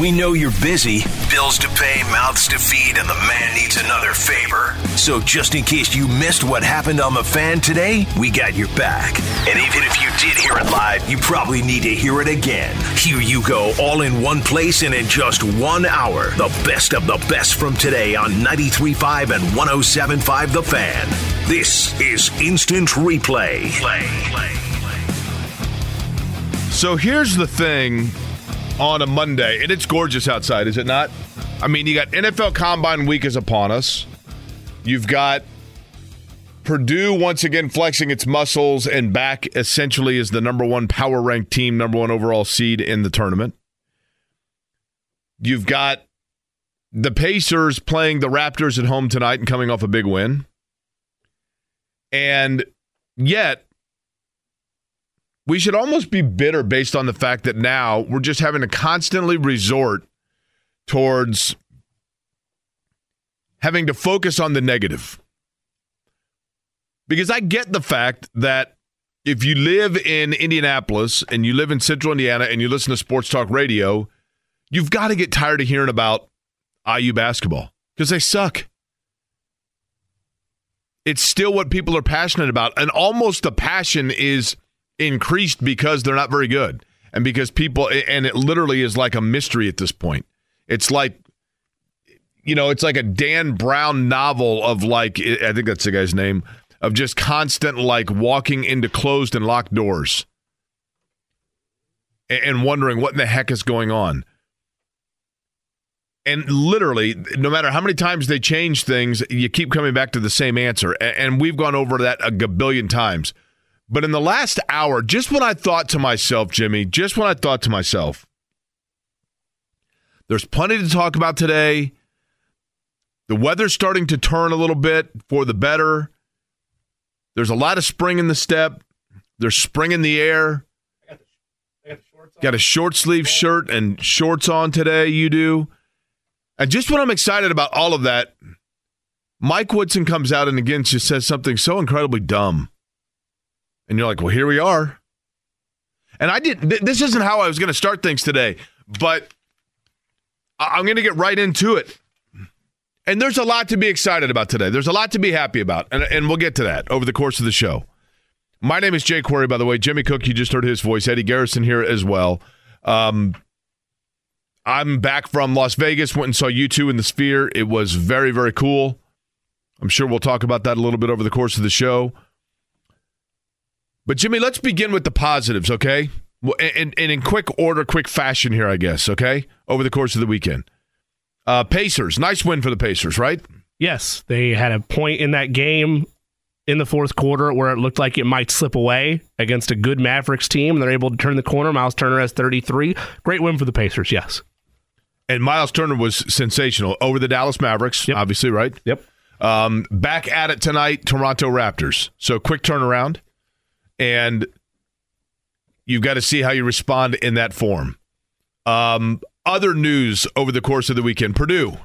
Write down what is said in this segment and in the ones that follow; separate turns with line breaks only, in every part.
We know you're busy, bills to pay, mouths to feed, and the man needs another favor. So, just in case you missed what happened on the fan today, we got your back. And even if you did hear it live, you probably need to hear it again. Here you go, all in one place and in just one hour. The best of the best from today on 93.5 and 107.5 The Fan. This is Instant Replay. Play, play,
play. So, here's the thing on a Monday, and it's gorgeous outside, is it not? I mean, you got NFL Combine Week is upon us. You've got Purdue once again flexing its muscles and back essentially as the number one power ranked team, number one overall seed in the tournament. You've got the Pacers playing the Raptors at home tonight and coming off a big win. And yet, we should almost be bitter based on the fact that now we're just having to constantly resort towards having to focus on the negative. Because I get the fact that if you live in Indianapolis and you live in central Indiana and you listen to sports talk radio, you've got to get tired of hearing about IU basketball because they suck. It's still what people are passionate about. And almost the passion is increased because they're not very good and because people and it literally is like a mystery at this point. It's like you know, it's like a Dan Brown novel of like I think that's the guy's name of just constant like walking into closed and locked doors and wondering what in the heck is going on. And literally, no matter how many times they change things, you keep coming back to the same answer. And we've gone over that a gabillion times. But in the last hour, just when I thought to myself, Jimmy, just when I thought to myself, there's plenty to talk about today. The weather's starting to turn a little bit for the better. There's a lot of spring in the step. There's spring in the air. got, the, got, got a short sleeve shirt and shorts on today. You do. And just when I'm excited about all of that, Mike Woodson comes out and again just says something so incredibly dumb. And you're like, well, here we are. And I did. Th- this isn't how I was going to start things today, but I- I'm going to get right into it. And there's a lot to be excited about today. There's a lot to be happy about, and, and we'll get to that over the course of the show. My name is Jake Query, by the way. Jimmy Cook, you just heard his voice. Eddie Garrison here as well. Um, I'm back from Las Vegas. Went and saw U2 in the Sphere. It was very, very cool. I'm sure we'll talk about that a little bit over the course of the show. But Jimmy, let's begin with the positives, okay? And, and in quick order, quick fashion here, I guess, okay? Over the course of the weekend. Uh, Pacers, nice win for the Pacers, right?
Yes, they had a point in that game in the fourth quarter where it looked like it might slip away against a good Mavericks team. They're able to turn the corner. Miles Turner has 33. Great win for the Pacers, yes.
And Miles Turner was sensational over the Dallas Mavericks, yep. obviously, right?
Yep.
Um, back at it tonight, Toronto Raptors. So quick turnaround and you've got to see how you respond in that form. Um, other news over the course of the weekend Purdue.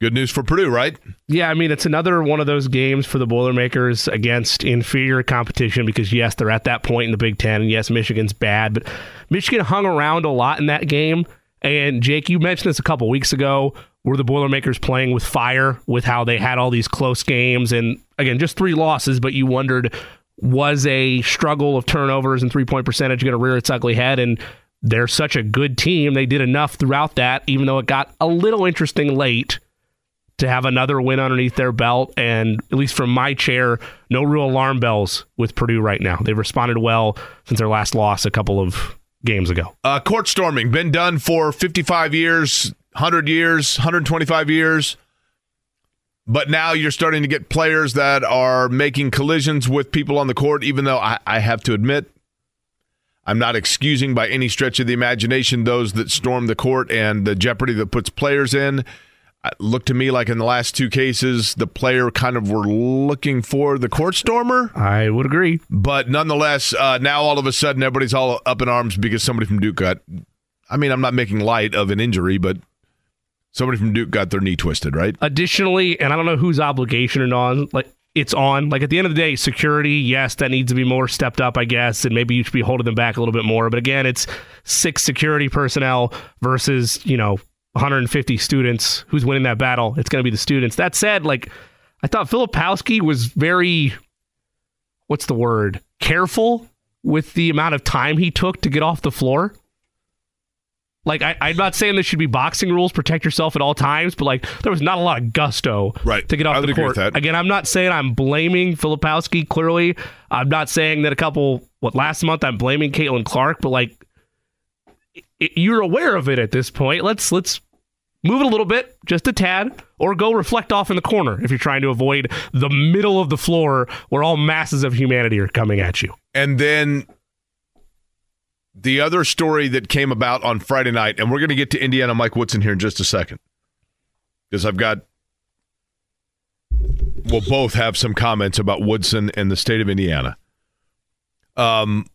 Good news for Purdue, right?
Yeah, I mean, it's another one of those games for the Boilermakers against inferior competition because, yes, they're at that point in the Big Ten, and yes, Michigan's bad, but Michigan hung around a lot in that game. And, Jake, you mentioned this a couple weeks ago. Were the Boilermakers playing with fire with how they had all these close games? And, again, just three losses, but you wondered was a struggle of turnovers and three point percentage going to rear its ugly head. And they're such a good team. They did enough throughout that, even though it got a little interesting late to have another win underneath their belt. And at least from my chair, no real alarm bells with Purdue right now. They've responded well since their last loss a couple of games ago.
Uh, court storming, been done for 55 years, 100 years, 125 years. But now you're starting to get players that are making collisions with people on the court, even though I, I have to admit, I'm not excusing by any stretch of the imagination those that storm the court and the jeopardy that puts players in. Look to me like in the last two cases, the player kind of were looking for the court stormer.
I would agree.
But nonetheless, uh, now all of a sudden everybody's all up in arms because somebody from Duke got. I mean, I'm not making light of an injury, but Somebody from Duke got their knee twisted, right?
Additionally, and I don't know whose obligation it on, like it's on. Like at the end of the day, security, yes, that needs to be more stepped up, I guess, and maybe you should be holding them back a little bit more. But again, it's six security personnel versus, you know, 150 students. Who's winning that battle? It's going to be the students. That said, like, I thought Filipowski was very, what's the word? Careful with the amount of time he took to get off the floor. Like I, am not saying this should be boxing rules, protect yourself at all times, but like there was not a lot of gusto
right.
to get off the court. Again, I'm not saying I'm blaming Filipowski. Clearly, I'm not saying that a couple what last month I'm blaming Caitlin Clark, but like it, you're aware of it at this point. Let's let's move it a little bit, just a tad, or go reflect off in the corner if you're trying to avoid the middle of the floor where all masses of humanity are coming at you.
And then the other story that came about on Friday night, and we're going to get to Indiana Mike Woodson here in just a second, because I've got we'll both have some comments about Woodson and the state of Indiana. Um,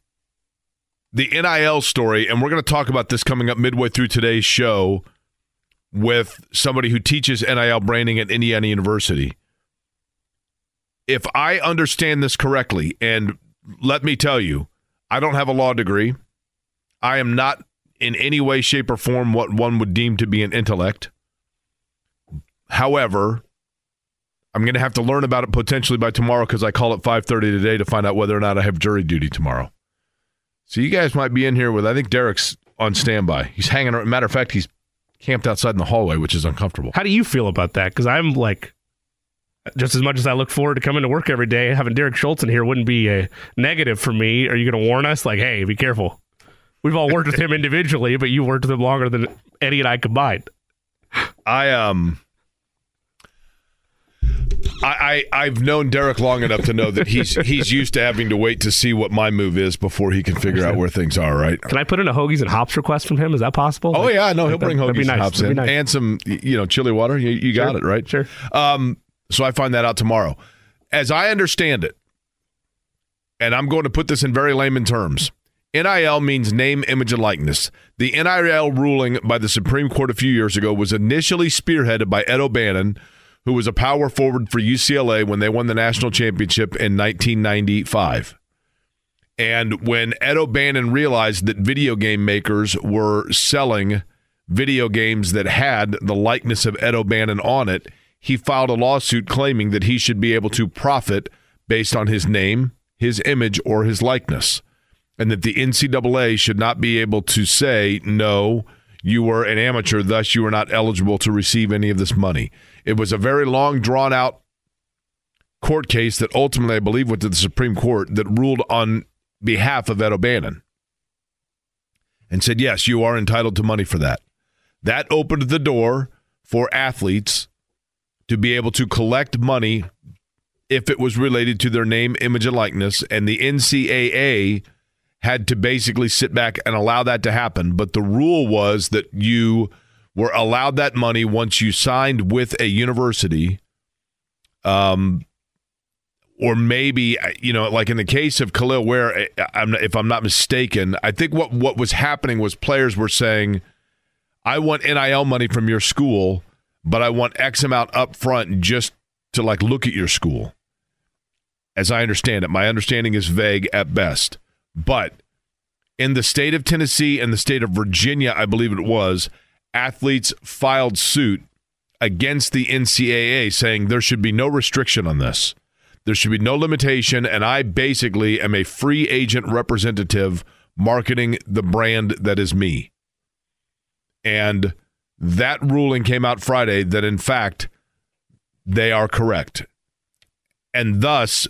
the NIL story, and we're going to talk about this coming up midway through today's show with somebody who teaches NIL branding at Indiana University. If I understand this correctly, and let me tell you, I don't have a law degree. I am not in any way, shape, or form what one would deem to be an intellect. However, I'm going to have to learn about it potentially by tomorrow because I call at 5:30 today to find out whether or not I have jury duty tomorrow. So you guys might be in here with I think Derek's on standby. He's hanging. Around matter of fact, he's camped outside in the hallway, which is uncomfortable.
How do you feel about that? Because I'm like, just as much as I look forward to coming to work every day, having Derek Schultz in here wouldn't be a negative for me. Are you going to warn us? Like, hey, be careful. We've all worked with him individually, but you worked with him longer than Eddie and I combined.
I um I, I I've known Derek long enough to know that he's he's used to having to wait to see what my move is before he can figure out where things are. Right?
Can I put in a hoagies and hops request from him? Is that possible?
Oh yeah, no, he'll bring hoagies nice. and hops in nice. and some you know chili water. You, you got
sure.
it right.
Sure.
Um, so I find that out tomorrow. As I understand it, and I'm going to put this in very layman terms. NIL means name, image, and likeness. The NIL ruling by the Supreme Court a few years ago was initially spearheaded by Ed O'Bannon, who was a power forward for UCLA when they won the national championship in 1995. And when Ed O'Bannon realized that video game makers were selling video games that had the likeness of Ed O'Bannon on it, he filed a lawsuit claiming that he should be able to profit based on his name, his image, or his likeness and that the NCAA should not be able to say, no, you were an amateur, thus you are not eligible to receive any of this money. It was a very long, drawn out court case that ultimately, I believe, went to the Supreme Court that ruled on behalf of Ed O'Bannon and said, yes, you are entitled to money for that. That opened the door for athletes to be able to collect money if it was related to their name, image, and likeness. And the NCAA had to basically sit back and allow that to happen. But the rule was that you were allowed that money once you signed with a university. Um, or maybe you know, like in the case of Kel'el Ware, eh, if I'm not mistaken, I think what what was happening was players were saying, "I want NIL money from your school, but I want X amount up front just to like look at your school." As I understand it, my understanding is vague at best. But in the state of Tennessee and the state of Virginia, I believe it was, athletes filed suit against the NCAA saying there should be no restriction on this. There should be no limitation. And I basically am a free agent representative marketing the brand that is me. And that ruling came out Friday that, in fact, they are correct. And thus,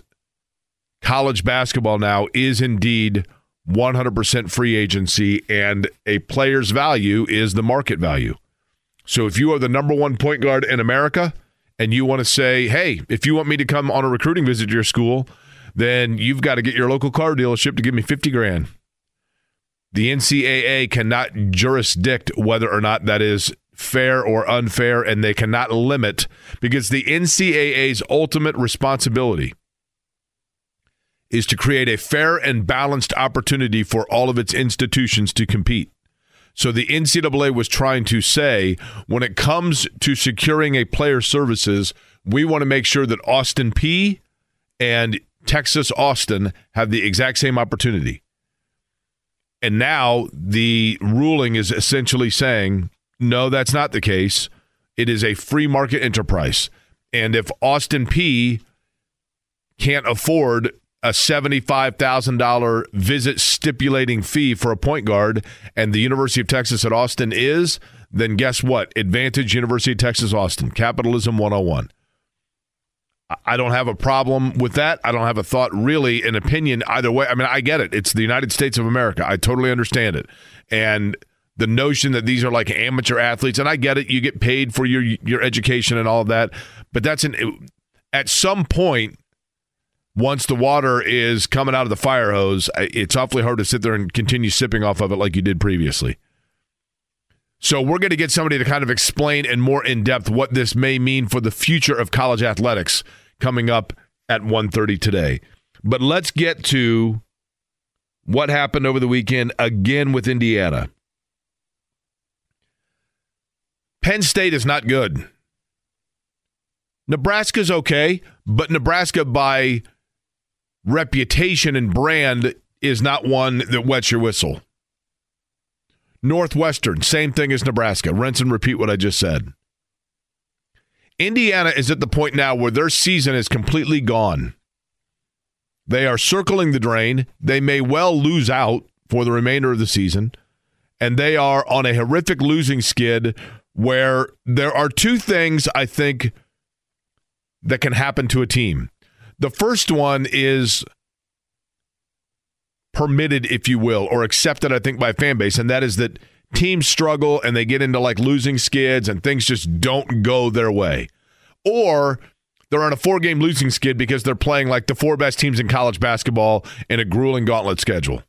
college basketball now is indeed 100% free agency, and a player's value is the market value. So if you are the number one point guard in America and you want to say, hey, if you want me to come on a recruiting visit to your school, then you've got to get your local car dealership to give me 50 grand. The NCAA cannot jurisdict whether or not that is fair or unfair, and they cannot limit because the NCAA's ultimate responsibility – is to create a fair and balanced opportunity for all of its institutions to compete. So the NCAA was trying to say when it comes to securing a player's services, we want to make sure that Austin Peay and Texas Austin have the exact same opportunity. And now the ruling is essentially saying, no, that's not the case. It is a free market enterprise. And if Austin Peay can't afford a $75,000 visit stipulating fee for a point guard and the University of Texas at Austin is, then guess what? Advantage University of Texas Austin. Capitalism 101. I don't have a problem with that. I don't have a thought, really, an opinion either way. I mean, I get it. It's the United States of America. I totally understand it. And the notion that these are like amateur athletes, and I get it. You get paid for your your education and all of that, but that's an at some point. Once the water is coming out of the fire hose, it's awfully hard to sit there and continue sipping off of it like you did previously. So we're going to get somebody to kind of explain in more in depth what this may mean for the future of college athletics coming up at 1:30 today. But let's get to what happened over the weekend again with Indiana. Penn State is not good. Nebraska's okay, but Nebraska by reputation and brand is not one that wets your whistle. Northwestern, same thing as Nebraska. Rinse and repeat what I just said. Indiana is at the point now where their season is completely gone. They are circling the drain. They may well lose out for the remainder of the season. And they are on a horrific losing skid where there are two things I think that can happen to a team. The first one is permitted, if you will, or accepted, I think, by fan base, and that is that teams struggle and they get into like losing skids and things just don't go their way. Or they're on a four game losing skid because they're playing like the four best teams in college basketball in a grueling gauntlet schedule.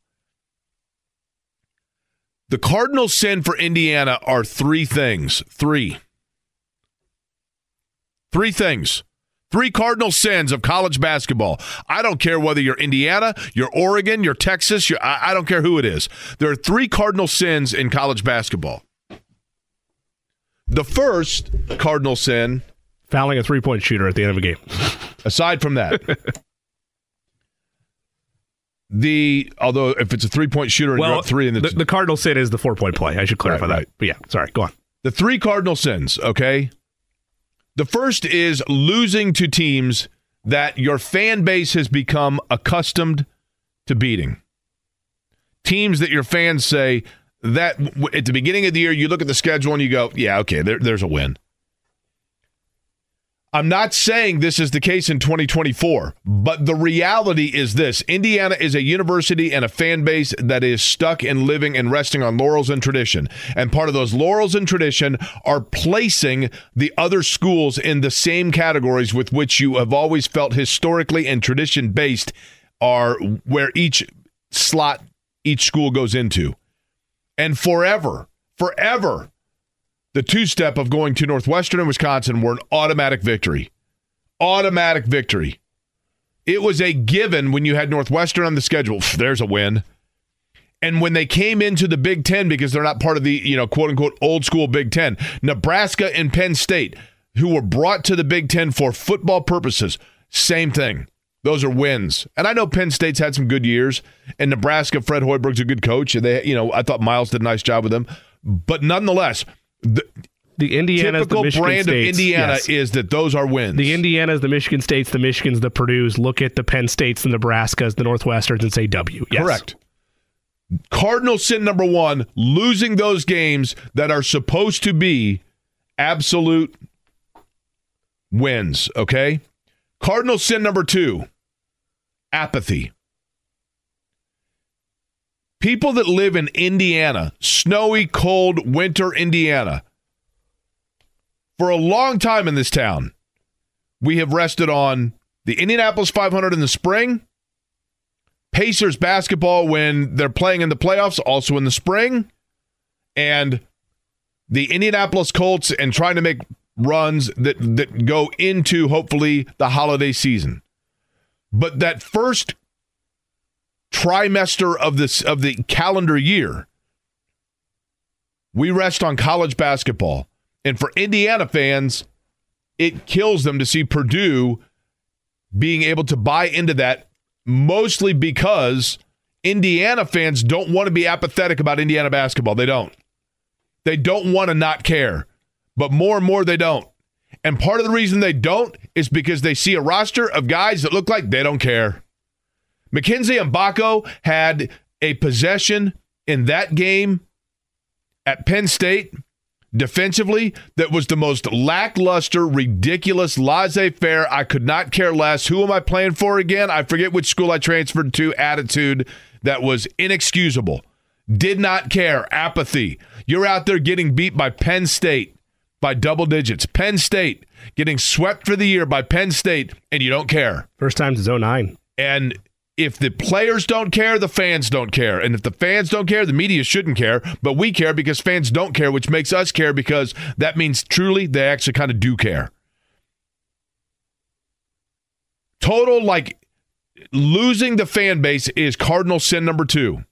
The Cardinals' sin for Indiana are three things. Three. Three things. Three cardinal sins of college basketball. I don't care whether you're Indiana, you're Oregon, you're Texas, you're, I, I don't care who it is. There are three cardinal sins in college basketball. The first cardinal sin
fouling a three point shooter at the end of a game.
Aside from that, the although if it's a three point shooter and well, you're up three, and
the, the cardinal sin is the four point play. I should clarify right, that. Right. But yeah, sorry, go on.
The three cardinal sins. Okay, the first is losing to teams that your fan base has become accustomed to beating. Teams that your fans say that at the beginning of the year, you look at the schedule and you go, yeah, okay, there, there's a win. I'm not saying this is the case in 2024, but the reality is this Indiana is a university and a fan base that is stuck in living and resting on laurels and tradition. And part of those laurels and tradition are placing the other schools in the same categories with which you have always felt historically and tradition based are where each slot each school goes into. And forever, forever, the two step of going to Northwestern and Wisconsin were an automatic victory. Automatic victory. It was a given when you had Northwestern on the schedule. There's a win. And when they came into the Big Ten, because they're not part of the, you know, quote unquote old school Big Ten, Nebraska and Penn State, who were brought to the Big Ten for football purposes, same thing. Those are wins. And I know Penn State's had some good years, and Nebraska, Fred Hoiberg's a good coach. And they, you know, I thought Miles did a nice job with them. But nonetheless,
the, the Indiana
typical
the
brand
States.
of Indiana yes. is that those are wins.
The Indiana's, the Michigan States, the Michigans, the Purdue's. Look at the Penn States, the Nebraskas, the Northwesterns, and say W.
Yes. Correct. Cardinal sin number one: losing those games that are supposed to be absolute wins. Okay. Cardinal sin number two: apathy. People that live in Indiana, snowy, cold, winter Indiana, for a long time in this town, we have rested on the Indianapolis 500 in the spring, Pacers basketball when they're playing in the playoffs, also in the spring, and the Indianapolis Colts and trying to make runs that that go into hopefully the holiday season. But that first trimester of this of the calendar year, we rest on college basketball. And for Indiana fans, it kills them to see Purdue being able to buy into that mostly because Indiana fans don't want to be apathetic about Indiana basketball. They don't. They don't want to not care. But more and more they don't. And part of the reason they don't is because they see a roster of guys that look like they don't care. Mackenzie Mgbako had a possession in that game at Penn State defensively that was the most lackluster, ridiculous, laissez faire. I could not care less. Who am I playing for again? I forget which school I transferred to. Attitude that was inexcusable. Did not care. Apathy. You're out there getting beat by Penn State by double digits. Penn State getting swept for the year by Penn State, and you don't care.
First time since 09.
And if the players don't care, the fans don't care. And if the fans don't care, the media shouldn't care. But we care because fans don't care, which makes us care because that means truly they actually kind of do care. Total, like losing the fan base is cardinal sin number two.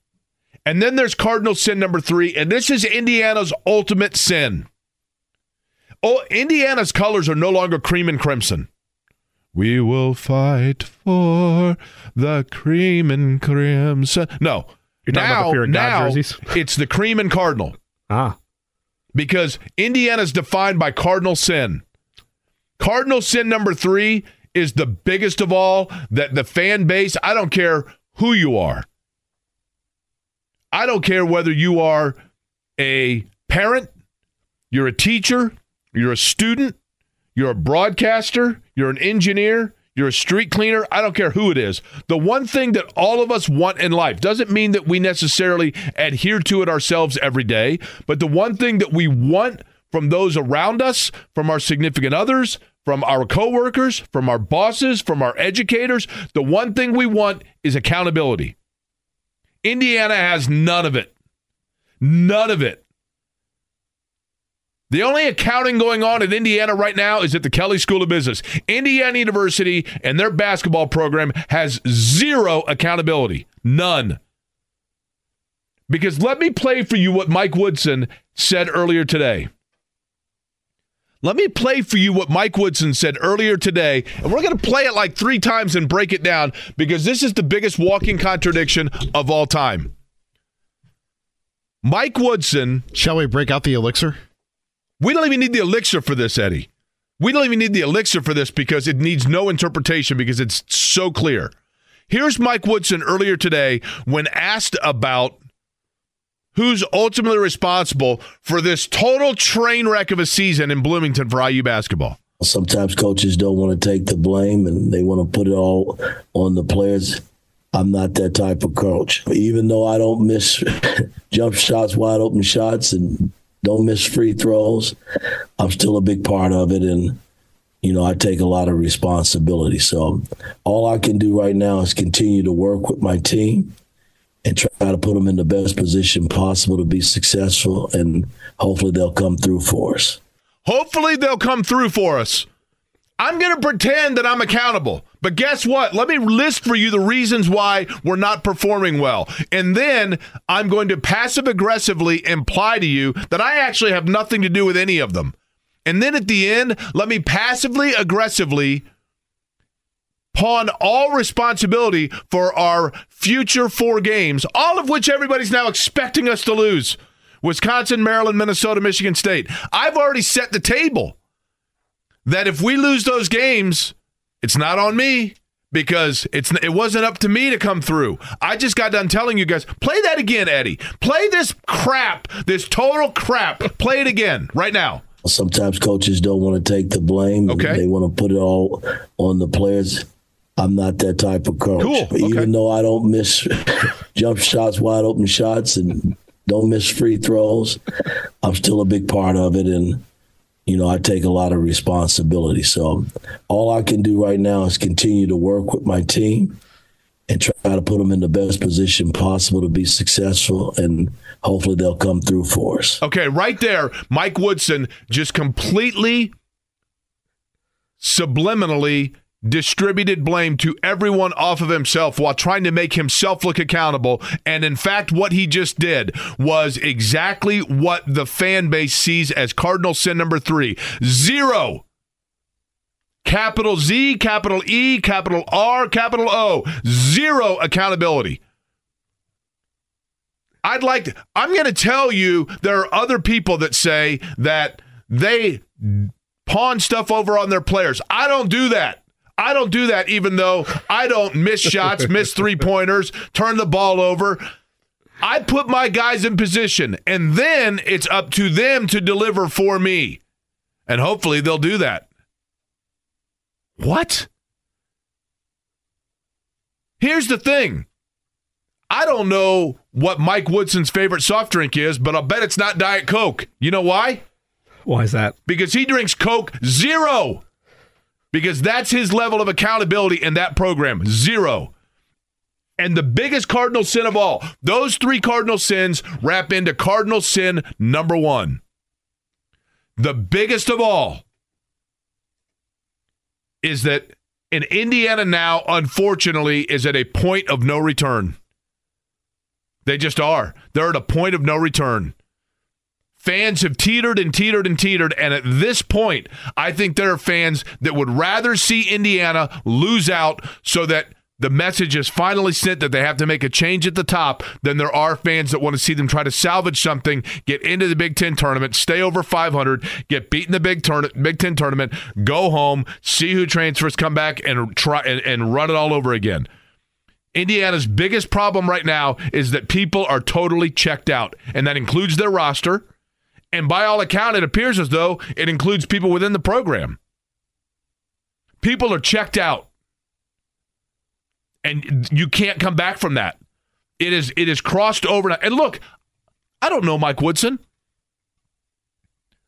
And then there's cardinal sin number three. And this is Indiana's ultimate sin. Oh, Indiana's colors are no longer cream and crimson. We will fight for the cream and crimson. No.
You're talking now, about the fear of God
now
jerseys?
it's the cream and cardinal.
Ah.
Because Indiana's defined by cardinal sin. Cardinal sin number three is the biggest of all that the fan base, I don't care who you are. I don't care whether you are a parent, you're a teacher, you're a student, you're a broadcaster, you're an engineer, you're a street cleaner, I don't care who it is. The one thing that all of us want in life doesn't mean that we necessarily adhere to it ourselves every day, but the one thing that we want from those around us, from our significant others, from our coworkers, from our bosses, from our educators, the one thing we want is accountability. Indiana has none of it. None of it. The only accounting going on in Indiana right now is at the Kelley School of Business. Indiana University and their basketball program has zero accountability. None. Because let me play for you what Mike Woodson said earlier today. Let me play for you what Mike Woodson said earlier today, and we're going to play it like three times and break it down because this is the biggest walking contradiction of all time. Mike Woodson.
Shall we break out the elixir?
We don't even need the elixir for this, Eddie. We don't even need the elixir for this because it needs no interpretation because it's so clear. Here's Mike Woodson earlier today when asked about who's ultimately responsible for this total train wreck of a season in Bloomington for IU basketball.
Sometimes coaches don't want to take the blame and they want to put it all on the players. I'm not that type of coach. Even though I don't miss jump shots, wide open shots, and don't miss free throws. I'm still a big part of it, and you know I take a lot of responsibility. So all I can do right now is continue to work with my team and try to put them in the best position possible to be successful, and hopefully they'll come through for us.
Hopefully they'll come through for us. I'm going to pretend that I'm accountable. But guess what? Let me list for you the reasons why we're not performing well. And then I'm going to passive aggressively imply to you that I actually have nothing to do with any of them. And then at the end, let me passively aggressively pawn all responsibility for our future four games, all of which everybody's now expecting us to lose Wisconsin, Maryland, Minnesota, Michigan State. I've already set the table that if we lose those games, it's not on me because it's it wasn't up to me to come through. I just got done telling you guys, play that again, Eddie. Play this crap, this total crap. Play it again right now.
Sometimes coaches don't want to take the blame.
Okay.
They want to put it all on the players. I'm not that type of coach.
Cool. Okay.
Even though I don't miss jump shots, wide open shots, and don't miss free throws, I'm still a big part of it. And you know, I take a lot of responsibility. So all I can do right now is continue to work with my team and try to put them in the best position possible to be successful and hopefully they'll come through for us.
Okay, right there, Mike Woodson just completely subliminally distributed blame to everyone off of himself while trying to make himself look accountable. And in fact, what he just did was exactly what the fan base sees as cardinal sin number three zero Capital Z, capital E, capital R, capital O. Zero accountability. I'd like to, I'm going to tell you there are other people that say that they pawn stuff over on their players. I don't do that. I don't do that even though I don't miss shots, miss three pointers, turn the ball over. I put my guys in position and then it's up to them to deliver for me. And hopefully they'll do that. What? Here's the thing. I don't know what Mike Woodson's favorite soft drink is, but I'll bet it's not Diet Coke. You know why?
Why is that?
Because he drinks Coke zero. Because that's his level of accountability in that program zero. And the biggest cardinal sin of all, those three cardinal sins wrap into cardinal sin number one. The biggest of all is that in Indiana now, unfortunately, is at a point of no return. They just are. They're at a point of no return. Fans have teetered and teetered and teetered. And at this point, I think there are fans that would rather see Indiana lose out so that the message is finally sent that they have to make a change at the top than there are fans that want to see them try to salvage something, get into the Big Ten tournament, stay over 500, get beat in the Big, Big Ten tournament, go home, see who transfers, come back, and try and, and run it all over again. Indiana's biggest problem right now is that people are totally checked out, and that includes their roster. And by all account, it appears as though it includes people within the program. People are checked out, and you can't come back from that. It is it is crossed over. And look, I don't know Mike Woodson.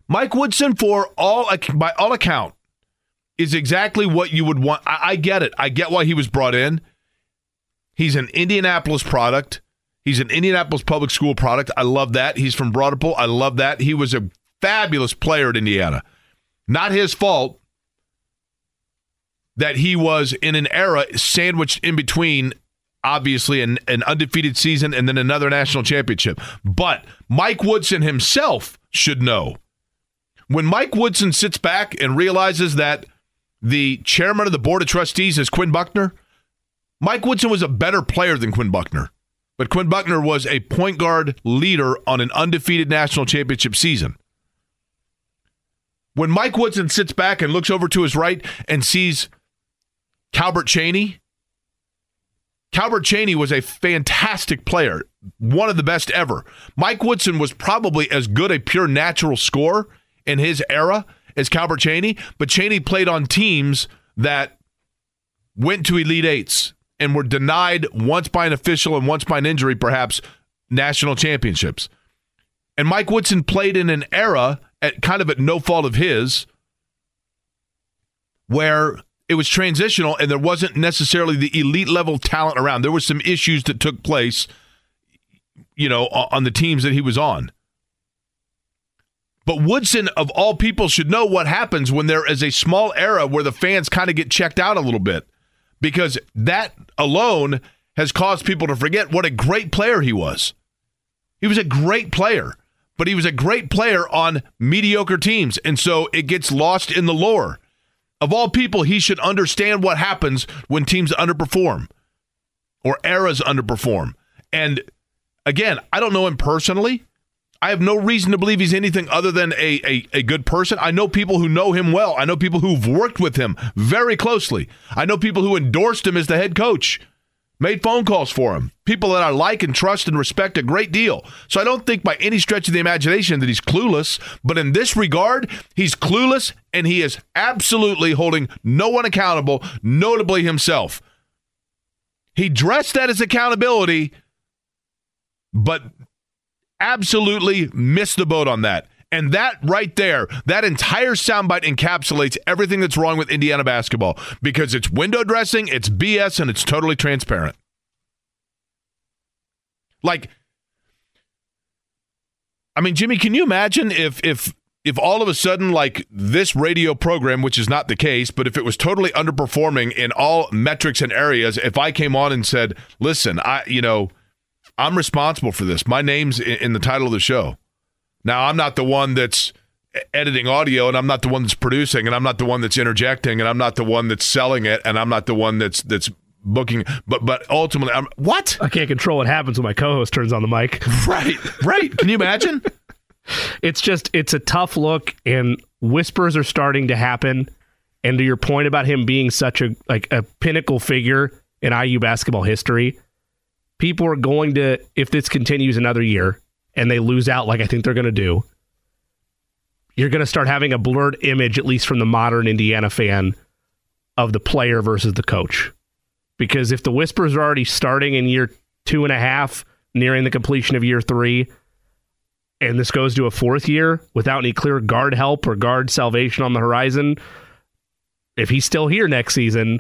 Mike Woodson, for all by all account, is exactly what you would want. I, I get it. I get why he was brought in. He's an Indianapolis product. He's an Indianapolis public school product. I love that. He's from Broad Ripple. I love that. He was a fabulous player at Indiana. Not his fault that he was in an era sandwiched in between obviously an, an undefeated season and then another national championship. But Mike Woodson himself should know. When Mike Woodson sits back and realizes that the chairman of the board of trustees is Quinn Buckner – Mike Woodson was a better player than Quinn Buckner, but Quinn Buckner was a point guard leader on an undefeated national championship season. When Mike Woodson sits back and looks over to his right and sees Calbert Cheaney, Calbert Cheaney was a fantastic player, one of the best ever. Mike Woodson was probably as good a pure natural scorer in his era as Calbert Cheaney, but Cheaney played on teams that went to Elite Eights and were denied once by an official and once by an injury, perhaps, national championships. And Mike Woodson played in an era at kind of at no fault of his where it was transitional and there wasn't necessarily the elite level talent around. There were some issues that took place, you know, on the teams that he was on. But Woodson, of all people, should know what happens when there is a small era where the fans kind of get checked out a little bit because that alone has caused people to forget what a great player he was. He was a great player, but he was a great player on mediocre teams. And so it gets lost in the lore. Of all people, he should understand what happens when teams underperform or eras underperform. And again, I don't know him personally. I have no reason to believe he's anything other than a, a, a, good person. I know people who know him well. I know people who've worked with him very closely. I know people who endorsed him as the head coach, made phone calls for him, people that I like and trust and respect a great deal. So I don't think by any stretch of the imagination that he's clueless. But in this regard, he's clueless and he is absolutely holding no one accountable, notably himself. He dressed that as accountability, but absolutely missed the boat on that. And that right there, that entire soundbite encapsulates everything that's wrong with Indiana basketball because it's window dressing, it's BS, and it's totally transparent. Like, I mean, Jimmy, can you imagine if if if all of a sudden, like this radio program, which is not the case, but if it was totally underperforming in all metrics and areas, if I came on and said, "Listen, I, you know." I'm responsible for this. My name's in the title of the show. Now, I'm not the one that's editing audio and I'm not the one that's producing and I'm not the one that's interjecting and I'm not the one that's selling it and I'm not the one that's that's booking but but ultimately I'm what?
I can't control what happens when my co-host turns on the mic.
Right. Right. Can you imagine?
it's just it's a tough look and whispers are starting to happen and to your point about him being such a like a pinnacle figure in IU basketball history, people are going to if this continues another year and they lose out like I think they're going to do, you're going to start having a blurred image, at least from the modern Indiana fan, of the player versus the coach. Because if the whispers are already starting in year two and a half, nearing the completion of year three, and this goes to a fourth year without any clear guard help or guard salvation on the horizon, if he's still here next season,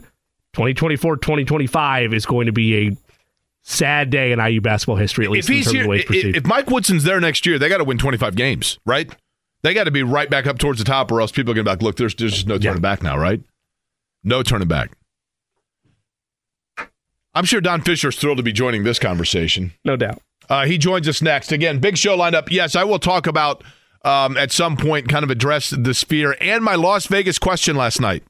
2024 2025 is going to be a sad day in IU basketball history, at least
if he's here, if, if Mike Woodson's there next year, they got to win 25 games, right? They got to be right back up towards the top, or else people are going to be like, look, there's, there's just no turning yeah. back now, right? No turning back. I'm sure Don Fischer's thrilled to be joining this conversation.
No doubt.
Uh, he joins us next. Again, big show lined up. Yes, I will talk about um, at some point, kind of address the sphere and my Las Vegas question last night.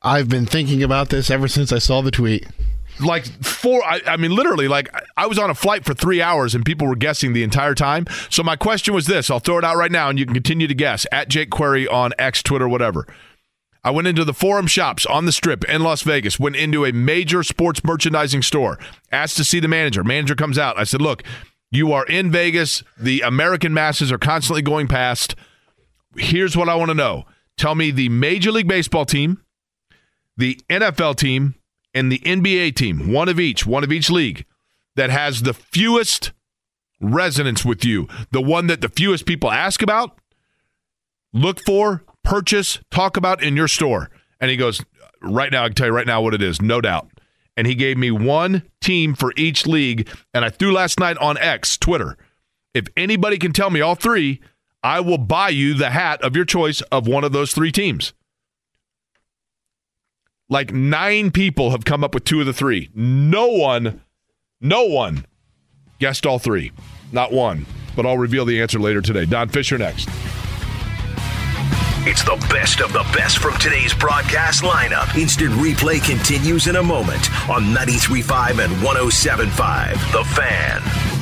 I've been thinking about this ever since I saw the tweet.
Like four, I, I, mean, literally, like I was on a flight for three hours and people were guessing the entire time. So my question was this: I'll throw it out right now, and you can continue to guess at Jake Query on X, Twitter, whatever. I went into the Forum Shops on the Strip in Las Vegas. Went into a major sports merchandising store. Asked to see the manager. Manager comes out. I said, "Look, you are in Vegas. The American masses are constantly going past. Here's what I want to know. Tell me the Major League Baseball team." the NFL team and the NBA team, one of each, one of each league, that has the fewest resonance with you, the one that the fewest people ask about, look for, purchase, talk about in your store. And he goes, right now, I can tell you right now what it is, no doubt. And he gave me one team for each league. And I threw last night on X, Twitter. If anybody can tell me all three, I will buy you the hat of your choice of one of those three teams. Like nine people have come up with two of the three. No one, no one guessed all three. Not one. But I'll reveal the answer later today. Don Fischer next.
It's the best of the best from today's broadcast lineup. Instant replay continues in a moment on 93.5 and 107.5. The Fan.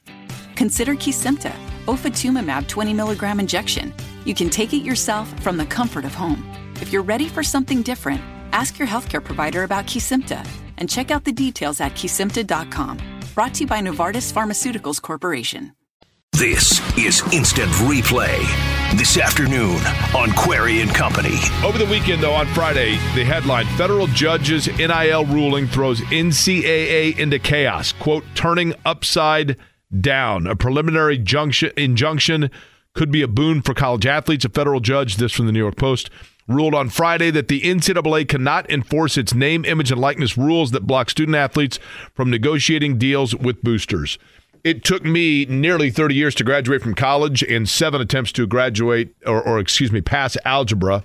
Consider Kesimpta ofatumumab 20 milligram injection. You can take it yourself from the comfort of home. If you're ready for something different, ask your healthcare provider about Kesimpta and check out the details at kesimpta.com. Brought to you by Novartis Pharmaceuticals Corporation.
This is Instant Replay. This afternoon on Query and Company.
Over the weekend, though, on Friday, the headline Federal Judge's NIL ruling throws NCAA into chaos. Quote, turning upside down. A preliminary junction, injunction could be a boon for college athletes. A federal judge, this from the New York Post, ruled on Friday that the NCAA cannot enforce its name, image, and likeness rules that block student athletes from negotiating deals with boosters. It took me nearly 30 years to graduate from college and seven attempts to graduate, or, or excuse me, pass algebra.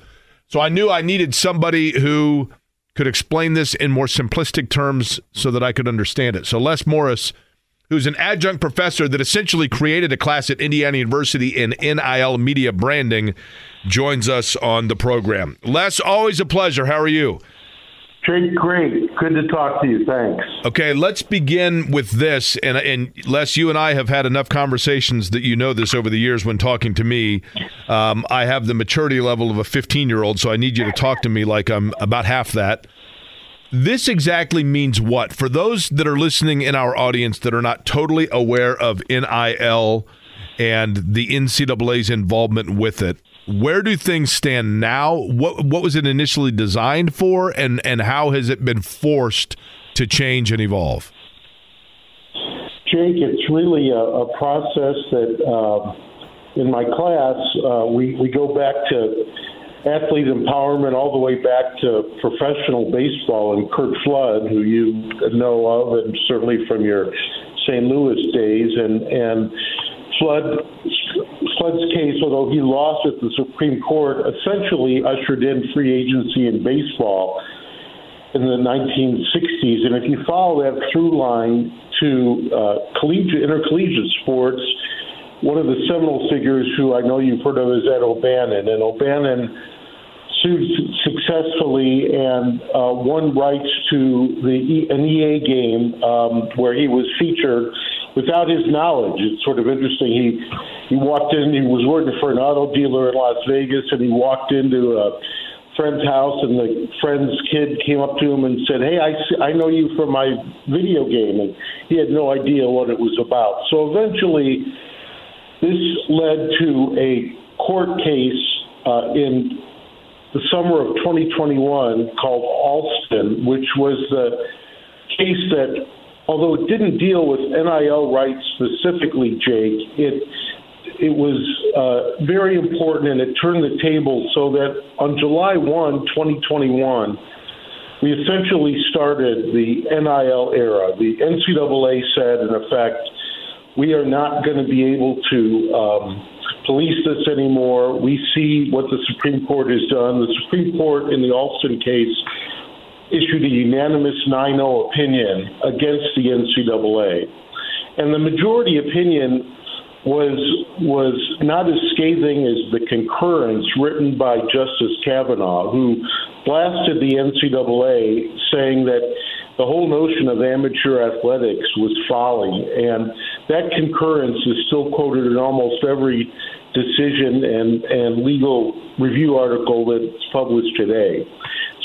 So I knew I needed somebody who could explain this in more simplistic terms so that I could understand it. So Les Morris who's an adjunct professor that essentially created a class at Indiana University in NIL media branding, joins us on the program. Les, always a pleasure. How are you?
Jake, great. Good to talk to you. Thanks.
Okay, let's begin with this. And, and Les, you and I have had enough conversations that you know this over the years when talking to me. Um, I have the maturity level of a 15 year old, so I need you to talk to me like I'm about half that this exactly means what? For those that are listening in our audience that are not totally aware of NIL and the NCAA's involvement with it, where do things stand now? What what was it initially designed for, and and how has it been forced to change and evolve?
Jake, it's really a, a process that uh, in my class uh, we we go back to athlete empowerment all the way back to professional baseball and Curt Flood, who you know of, and certainly from your St. Louis days, and and Flood Flood's case, although he lost at the Supreme Court, essentially ushered in free agency in baseball in the 1960s. And if you follow that through line to uh, collegiate, intercollegiate sports, one of the seminal figures who I know you've heard of is Ed O'Bannon. And O'Bannon sued successfully and uh, won rights to the an EA game um, where he was featured without his knowledge. It's sort of interesting. He he walked in. He was working for an auto dealer in Las Vegas, and he walked into a friend's house, and the friend's kid came up to him and said, "Hey, I I know you from my video game," and he had no idea what it was about. So eventually, this led to a court case uh, in the summer of 2021 called Alston, which was the case that although it didn't deal with NIL rights specifically, Jake, it it was uh, very important and it turned the table so that on July 1, 2021, we essentially started the NIL era. The NCAA said, in effect, we are not going to be able to um, police this anymore. We see what the Supreme Court has done. The Supreme Court in the Alston case issued a unanimous 9 0 opinion against the NCAA. And the majority opinion was was not as scathing as the concurrence written by Justice Kavanaugh, who blasted the NCAA, saying that the whole notion of amateur athletics was folly. And that concurrence is still quoted in almost every decision and, and legal review article that's published today.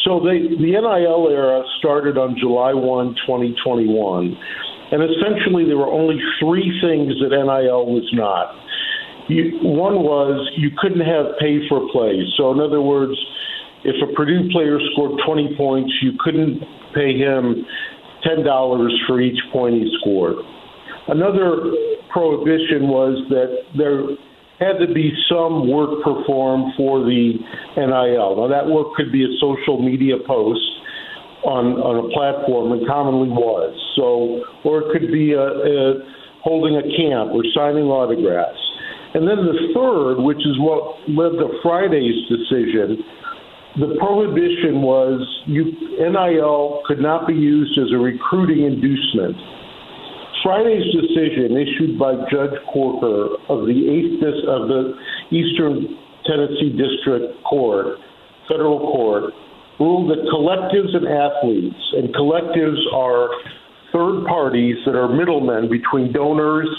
So the, the NIL era started on July 1, 2021. And essentially, there were only three things that NIL was not. You, one was you couldn't have pay for play. So, in other words, if a Purdue player scored 20 points, you couldn't pay him $10 for each point he scored. Another prohibition was that there had to be some work performed for the NIL. Now, that work could be a social media post on, on a platform, and commonly was. So, or it could be a, a holding a camp or signing autographs. And then the third, which is what led to Friday's decision, the prohibition was you, NIL could not be used as a recruiting inducement Friday's decision, issued by Judge Corker of the eighth of the Eastern Tennessee District Court, federal court, ruled that collectives and athletes, and collectives are third parties that are middlemen between donors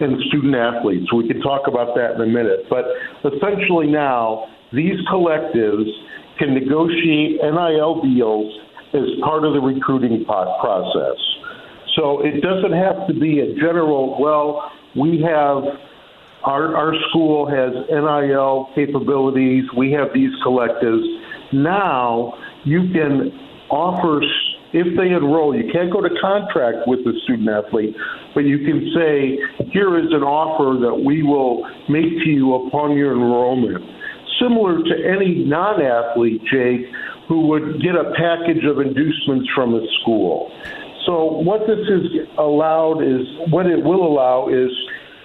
and student athletes. We can talk about that in a minute. But essentially now, these collectives can negotiate NIL deals as part of the recruiting process. So it doesn't have to be a general, well, we have our, our school has NIL capabilities, we have these collectives. Now you can offer, if they enroll, you can't go to contract with the student athlete, but you can say, here is an offer that we will make to you upon your enrollment. Similar to any non athlete, Jake, who would get a package of inducements from a school. So what this is allowed is what it will allow is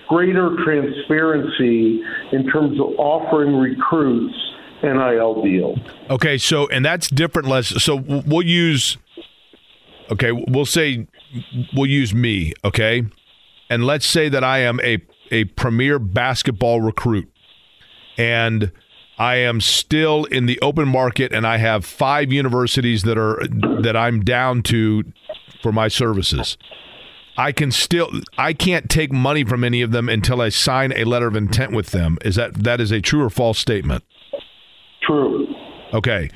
greater transparency in terms of offering recruits NIL deals.
Okay, so and that's different. Less so we'll use. Okay, we'll say we'll use me. Okay, and let's say that I am a a premier basketball recruit, and I am still in the open market, and I have five universities that are that I'm down to for my services. I can still I can't take money from any of them until I sign a letter of intent with them. Is that that is a true or false statement?
True.
Okay.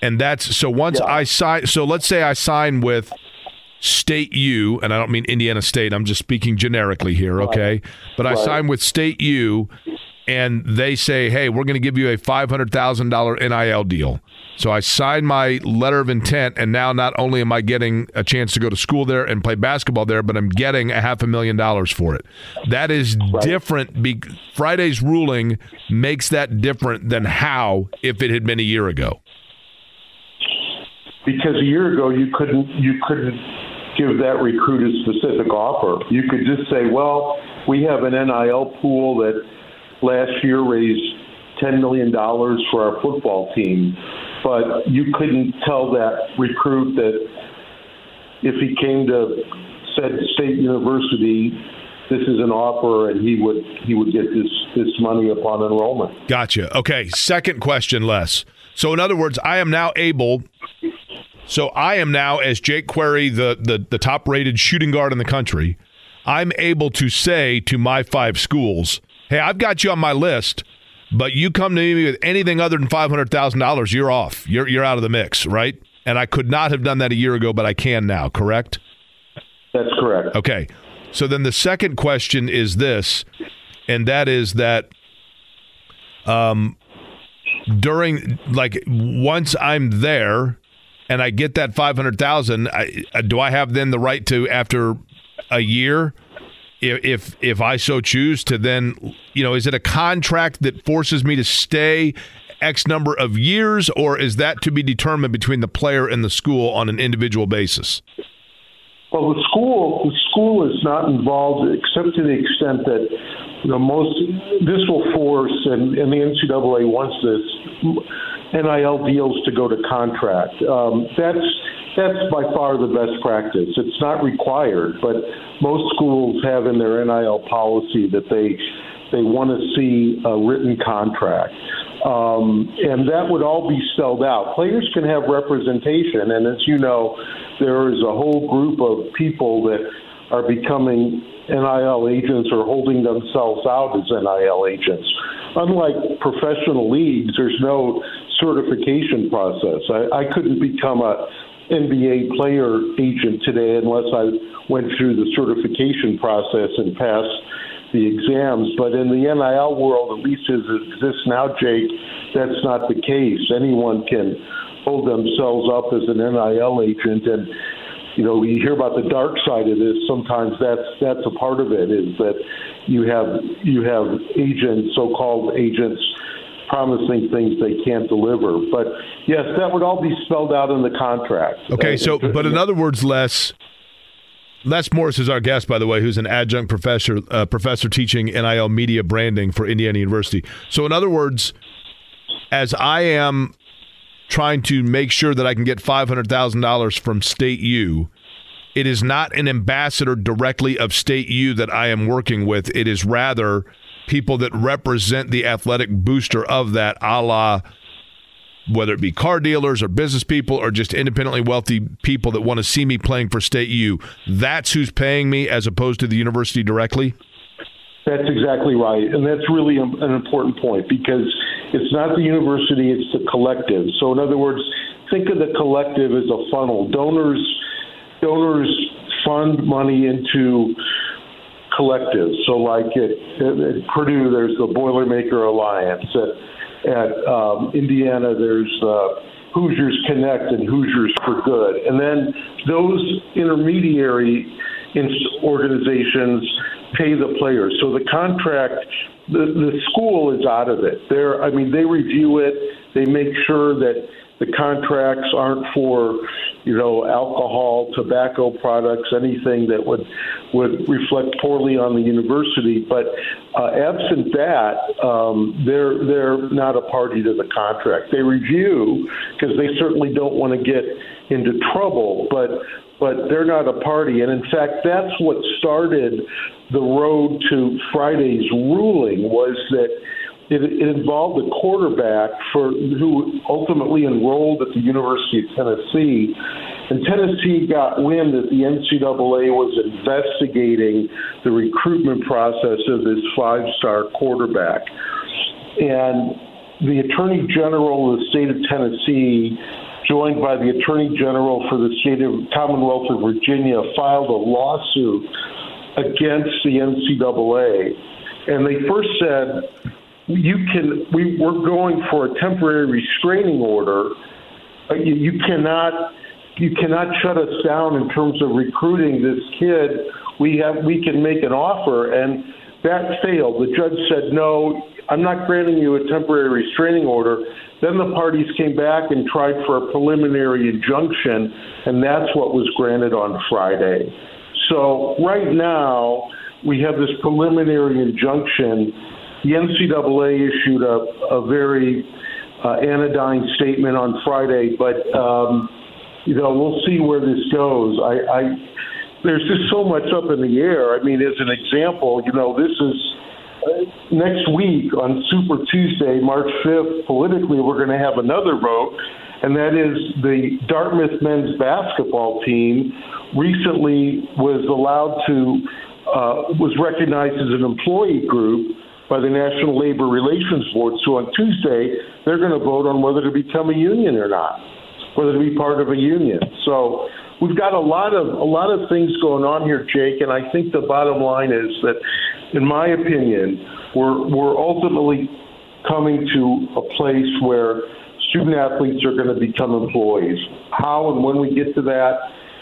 And that's so once yeah. I sign so let's say I sign with State U, and I don't mean Indiana State, I'm just speaking generically here, okay? But I sign with State U and they say, "Hey, we're going to give you a five hundred thousand dollar NIL deal." So I signed my letter of intent, and now not only am I getting a chance to go to school there and play basketball there, but I'm getting a half a million dollars for it. That is right. different. Be- Friday's ruling makes that different than how if it had been a year ago.
Because a year ago you couldn't you couldn't give that recruit a specific offer. You could just say, "Well, we have an NIL pool that." last year raised $10 million for our football team, but you couldn't tell that recruit that if he came to said state university, this is an offer and he would he would get this this money upon enrollment.
Gotcha. Okay. Second question, Les. So in other words, I am now able so I am now, as Jake Query, the, the, the top rated shooting guard in the country, I'm able to say to my five schools, hey, I've got you on my list, but you come to me with anything other than five hundred thousand dollars, you're off. You're you're out of the mix, right? And I could not have done that a year ago, but I can now. Correct?
That's correct.
Okay. So then the second question is this, and that is that um, during like once I'm there and I get that five hundred thousand, do I have then the right to after a year if if I so choose to then you know is it a contract that forces me to stay X number of years, or is that to be determined between the player and the school on an individual basis?
Well, the school the school is not involved except to the extent that you know most this will force and, and the NCAA wants this NIL deals to go to contract. Um, that's that's by far the best practice. It's not required, but most schools have in their NIL policy that they they want to see a written contract. Um, and that would all be spelled out. Players can have representation, and as you know, there is a whole group of people that are becoming NIL agents or holding themselves out as NIL agents. Unlike professional leagues, there's no certification process. I, I couldn't become a NBA player agent today unless I went through the certification process and passed the exams. But in the NIL world, at least as it exists now, Jake, that's not the case. Anyone can hold themselves up as an NIL agent and you know, you hear about the dark side of this. Sometimes that's that's a part of it. Is that you have you have agents, so-called agents, promising things they can't deliver. But yes, that would all be spelled out in the contract.
Okay, so but in other words, Les. Les Morris is our guest, by the way, who's an adjunct professor uh, professor teaching NIL media branding for Indiana University. So, in other words, as I am trying to make sure that I can get five hundred thousand dollars from State U, it is not an ambassador directly of State U that I am working with. It is rather people that represent the athletic booster of that, a la whether it be car dealers or business people or just independently wealthy people that want to see me playing for State U. That's who's paying me as opposed to the university directly?
That's exactly right. And that's really an important point because it's not the university, it's the collective. So, in other words, think of the collective as a funnel. Donors, donors fund money into collectives. So, like at, at, Purdue, there's the Boilermaker Alliance. At, at um, Indiana, there's uh, Hoosiers Connect and Hoosiers for Good. And then those intermediary organizations pay the players. So the contract, the, the school is out of it. They're, I mean, they review it. They make sure that the contracts aren't for, you know, alcohol, tobacco products, anything that would would reflect poorly on the university. But uh, absent that, um, they're they're not a party to the contract. They review because they certainly don't want to get into trouble, but but they're not a party. And in fact, that's what started the road to Friday's ruling was that it, it involved a quarterback for who ultimately enrolled at the University of Tennessee. And Tennessee got wind that the NCAA was investigating the recruitment process of this five star quarterback. And the Attorney General of the state of Tennessee, joined by the Attorney General for the state of Commonwealth of Virginia, filed a lawsuit against the NCAA. And they first said you can we we're going for a temporary restraining order. You, you cannot you cannot shut us down in terms of recruiting this kid. We have we can make an offer, and that failed. The judge said no. I'm not granting you a temporary restraining order. Then the parties came back and tried for a preliminary injunction, and that's what was granted on Friday. So right now we have this preliminary injunction. The NCAA issued a, a very uh, anodyne statement on Friday, but um, you know we'll see where this goes. I, I there's just so much up in the air. I mean, as an example, you know, this is next week on Super Tuesday, March 5th. Politically, we're going to have another vote, and that is the Dartmouth men's basketball team recently was allowed to uh, was recognized as an employee group by the National Labor Relations Board. So on Tuesday, they're going to vote on whether to become a union or not, whether to be part of a union. So we've got a lot of a lot of things going on here, Jake. And I think the bottom line is that, in my opinion, we're we're ultimately coming to a place where student athletes are going to become employees. How and when we get to that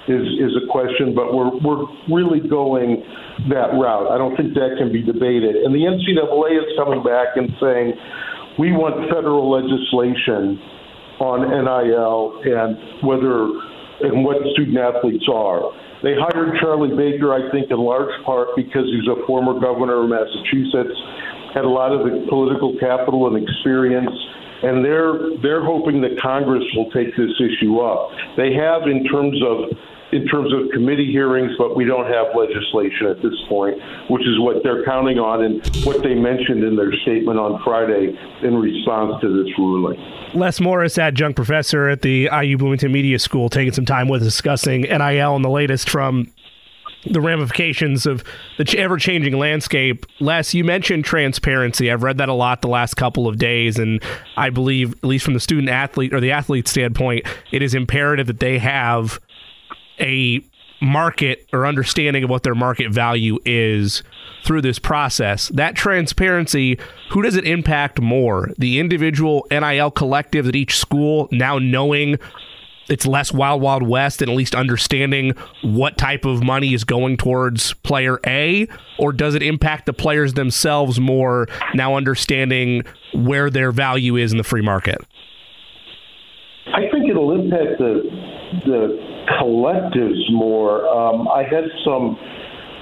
is is a question, but we're we're really going that route. I don't think that can be debated. And the NCAA is coming back and saying we want federal legislation on NIL and whether and what student athletes are. They hired Charlie Baker, I think, in large part because he's a former governor of Massachusetts, had a lot of the political capital and experience and they're they're hoping that Congress will take this issue up. They have in terms of in terms of committee hearings, but we don't have legislation at this point, which is what they're counting on and what they mentioned in their statement on Friday in response to this ruling.
Les Morris, adjunct professor at the IU Bloomington Media School, taking some time with us discussing NIL and the latest from the ramifications of the ever changing landscape. Les, you mentioned transparency. I've read that a lot the last couple of days, and I believe, at least from the student athlete or the athlete standpoint, it is imperative that they have a market or understanding of what their market value is through this process. That transparency, who does it impact more? The individual NIL collective at each school now knowing it's less wild wild west and at least understanding what type of money is going towards player A or does it impact the players themselves more now understanding where their value is in the free market?
I think it'll impact the the collectives more. Um, I had some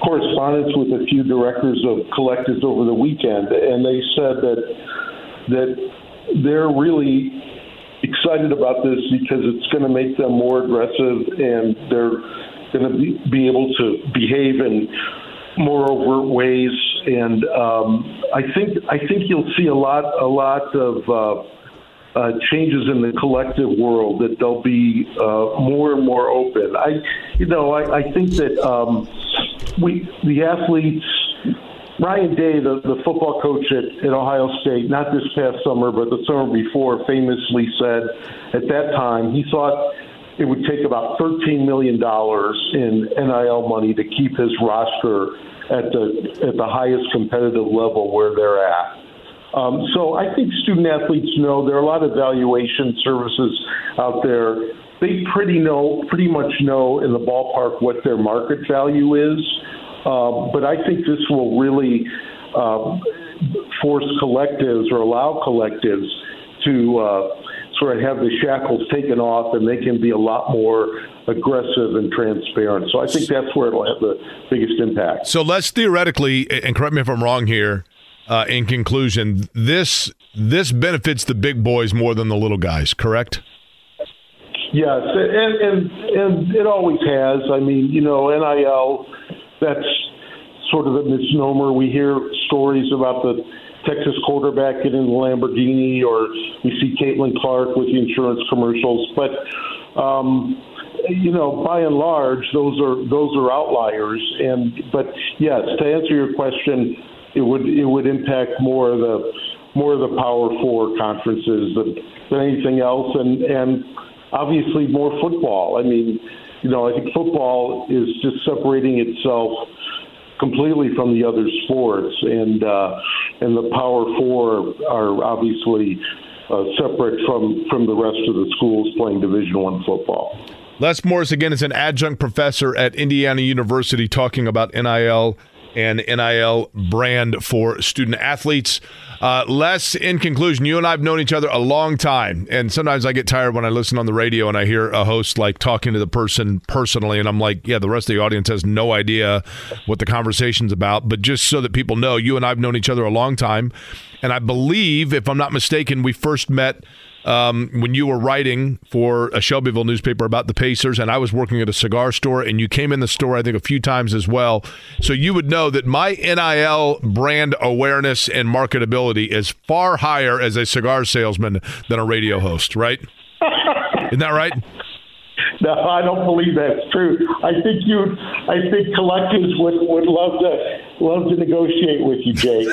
correspondence with a few directors of collectives over the weekend, and they said that that they're really excited about this because it's going to make them more aggressive, and they're going to be, be able to behave in more overt ways. And um, I think I think you'll see a lot a lot of uh, uh, changes in the collective world that they'll be uh, more and more open. I, you know, I, I think that um, we the athletes. Ryan Day, the, the football coach at, at Ohio State, not this past summer, but the summer before, famously said at that time he thought it would take about $13 million in NIL money to keep his roster at the at the highest competitive level where they're at. Um, so I think student athletes know there are a lot of valuation services out there. They pretty know, pretty much know in the ballpark what their market value is. Uh, but I think this will really uh, force collectives or allow collectives to uh, sort of have the shackles taken off, and they can be a lot more aggressive and transparent. So I think that's where it'll have the biggest impact.
So let's theoretically, and correct me if I'm wrong here uh, in conclusion, this this benefits the big boys more than the little guys, correct?
Yes, and and and it always has. I mean, you know, NIL. That's sort of a misnomer. We hear stories about the Texas quarterback getting the Lamborghini, or we see Caitlin Clark with the insurance commercials. But um, you know, by and large, those are those are outliers. And but yes, to answer your question, it would it would impact more of the more of the Power Four conferences than, than anything else, and and obviously more football. I mean, you know, I think football is just separating itself completely from the other sports, and uh, and the Power Four are obviously uh, separate from from the rest of the schools playing Division One football.
Les Morris again is an adjunct professor at Indiana University talking about NIL and NIL brand for student athletes. Uh, Les, in conclusion, you and I have known each other a long time, and sometimes I get tired when I listen on the radio and I hear a host like talking to the person personally, and I'm like, yeah, the rest of the audience has no idea what the conversation's about. But just so that people know, you and I have known each other a long time, and I believe, if I'm not mistaken, we first met um, when you were writing for a Shelbyville newspaper about the Pacers, and I was working at a cigar store, and you came in the store, I think, a few times as well. So you would know that my NIL brand awareness and marketability is far higher as a cigar salesman than a radio host, right? Isn't that right?
No, I don't believe that's true. I think you, I think collectives would, would love to love to negotiate with you, Jake.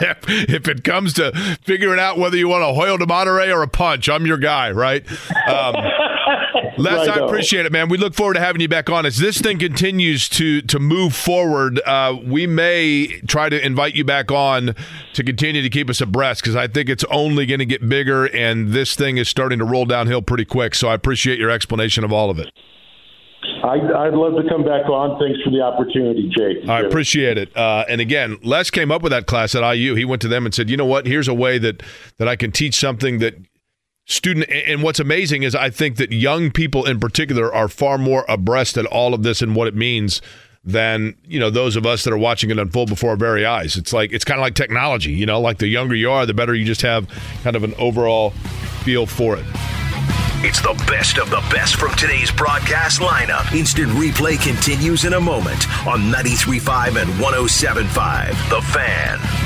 if it comes to figuring out whether you want a Hoyo de Monterrey or a punch, I'm your guy, right? Um, Les, I appreciate it, man. We look forward to having you back on. As this thing continues to to move forward, uh, we may try to invite you back on to continue to keep us abreast because I think it's only going to get bigger, and this thing is starting to roll downhill pretty quick. So I appreciate your explanation of all of it.
I'd, I'd love to come back on. Thanks for the opportunity, Jake.
I appreciate it. Uh, and again, Les came up with that class at IU. He went to them and said, "You know what? Here's a way that that I can teach something that." Student and what's amazing is I think that young people in particular are far more abreast at all of this and what it means than you know those of us that are watching it unfold before our very eyes. It's like it's kind of like technology, you know, like the younger you are, the better you just have kind of an overall feel for it.
It's the best of the best from today's broadcast lineup. Instant replay continues in a moment on 93.5 and 107.5. The Fan.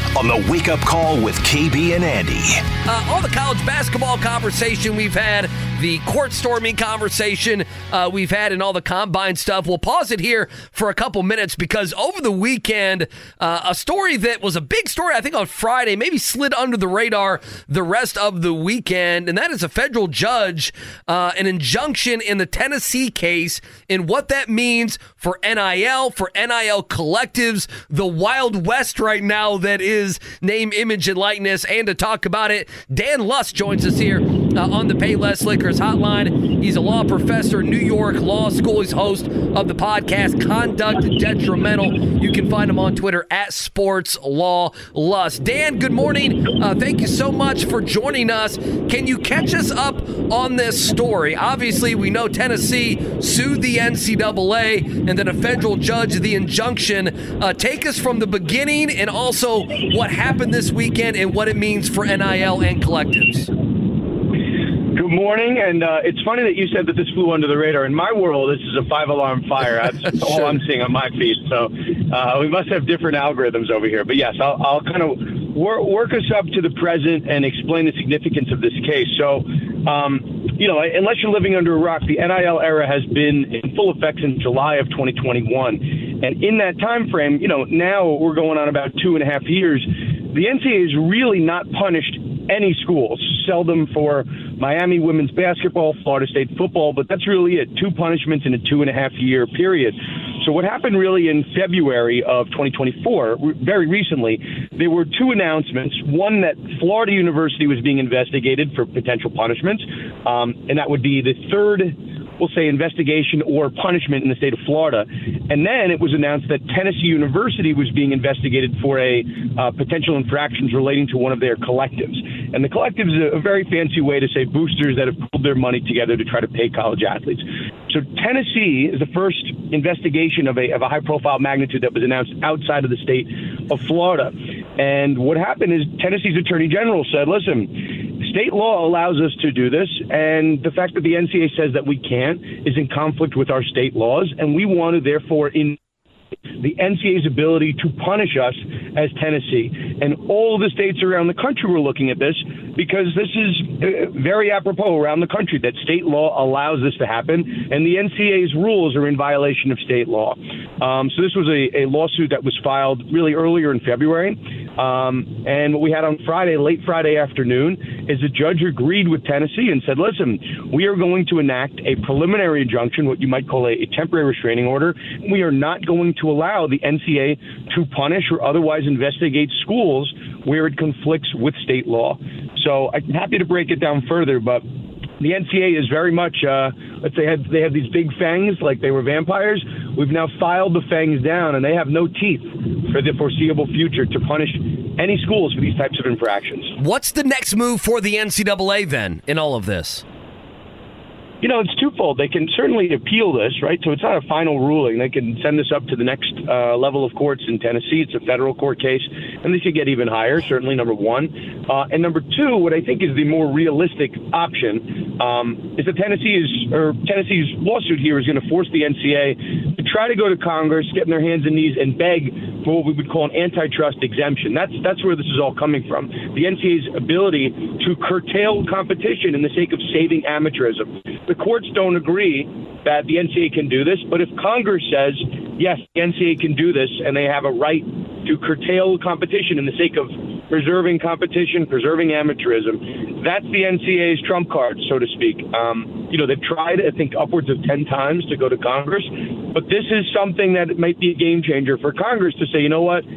on the Wake Up Call with KB and Andy.
Uh, all the college basketball conversation we've had, the court storming conversation uh, we've had, and all the combine stuff. We'll pause it here for a couple minutes because over the weekend, uh, a story that was a big story, I think on Friday, maybe slid under the radar the rest of the weekend, and that is a federal judge, uh, an injunction in the Tennessee case, and what that means for NIL, for NIL collectives, the Wild West right now that is his name, image, and likeness. And to talk about it, Dan Lust joins us here uh, on the Pay Payless Liquors hotline. He's a law professor, New York Law School. He's host of the podcast Conduct Detrimental. You can find him on Twitter at Sports Law Lust. Dan, good morning. Uh, thank you so much for joining us. Can you catch us up on this story? Obviously, we know Tennessee sued the NCAA and then a federal judge, the injunction. Uh, take us from the beginning and also what happened this weekend and what it means for NIL and collectives.
Good morning, and uh, it's funny that you said that this flew under the radar. In my world, this is a five-alarm fire. That's all I'm seeing on my feed. So uh, we must have different algorithms over here. But yes, I'll, I'll kind of work, work us up to the present and explain the significance of this case. So, um, you know, unless you're living under a rock, the NIL era has been in full effect since July of 2021, and in that time frame, you know, now we're going on about two and a half years. The NCAA has really not punished any schools, seldom for Miami women's basketball, Florida State football, but that's really it. Two punishments in a two and a half year period. So what happened really in February of 2024, very recently, there were two announcements. One that Florida University was being investigated for potential punishment, um, and that would be the third we'll say, investigation or punishment in the state of Florida. And then it was announced that Tennessee University was being investigated for a uh, potential infractions relating to one of their collectives. And the collective is a, a very fancy way to say boosters that have pulled their money together to try to pay college athletes. So Tennessee is the first investigation of a, of a high profile magnitude that was announced outside of the state of Florida. And what happened is Tennessee's attorney general said, listen, state law allows us to do this, and the fact that the NCAA says that we can't is in conflict with our state laws, and we want to therefore in the NCAA's ability to punish us as Tennessee. And all the states around the country were looking at this because this is uh, very apropos around the country that state law allows this to happen, and the NCAA's rules are in violation of state law. Um, so this was a, a, lawsuit that was filed really earlier in February. Um, and what we had on Friday, late Friday afternoon, is the judge agreed with Tennessee and said, listen, we are going to enact a preliminary injunction, what you might call a, a temporary restraining order. We are not going to allow the NCA to punish or otherwise investigate schools where it conflicts with state law. So I'm happy to break it down further, but the NCA is very much, uh, let's say, have, they have these big fangs like they were vampires. We've now filed the fangs down, and they have no teeth for the foreseeable future to punish any schools for these types of infractions.
What's the next move for the NCAA then in all of this?
You know, it's twofold. They can certainly appeal this, right? So it's not a final ruling. They can send this up to the next uh, level of courts in Tennessee. It's a federal court case, and they could get even higher. Certainly, number one, uh, and number two, what I think is the more realistic option um, is that Tennessee is or Tennessee's lawsuit here is going to force the NCA to try to go to Congress, get in their hands and knees, and beg for what we would call an antitrust exemption. That's that's where this is all coming from. The NCA's ability to curtail competition in the sake of saving amateurism the courts don't agree that the NCAA can do this, but if Congress says, yes, the NCAA can do this, and they have a right to curtail competition in the sake of preserving competition, preserving amateurism, that's the NCAA's trump card, so to speak. Um, you know, they've tried, I think, upwards of 10 times to go to Congress, but this is something that might be a game changer for Congress to say, you know what,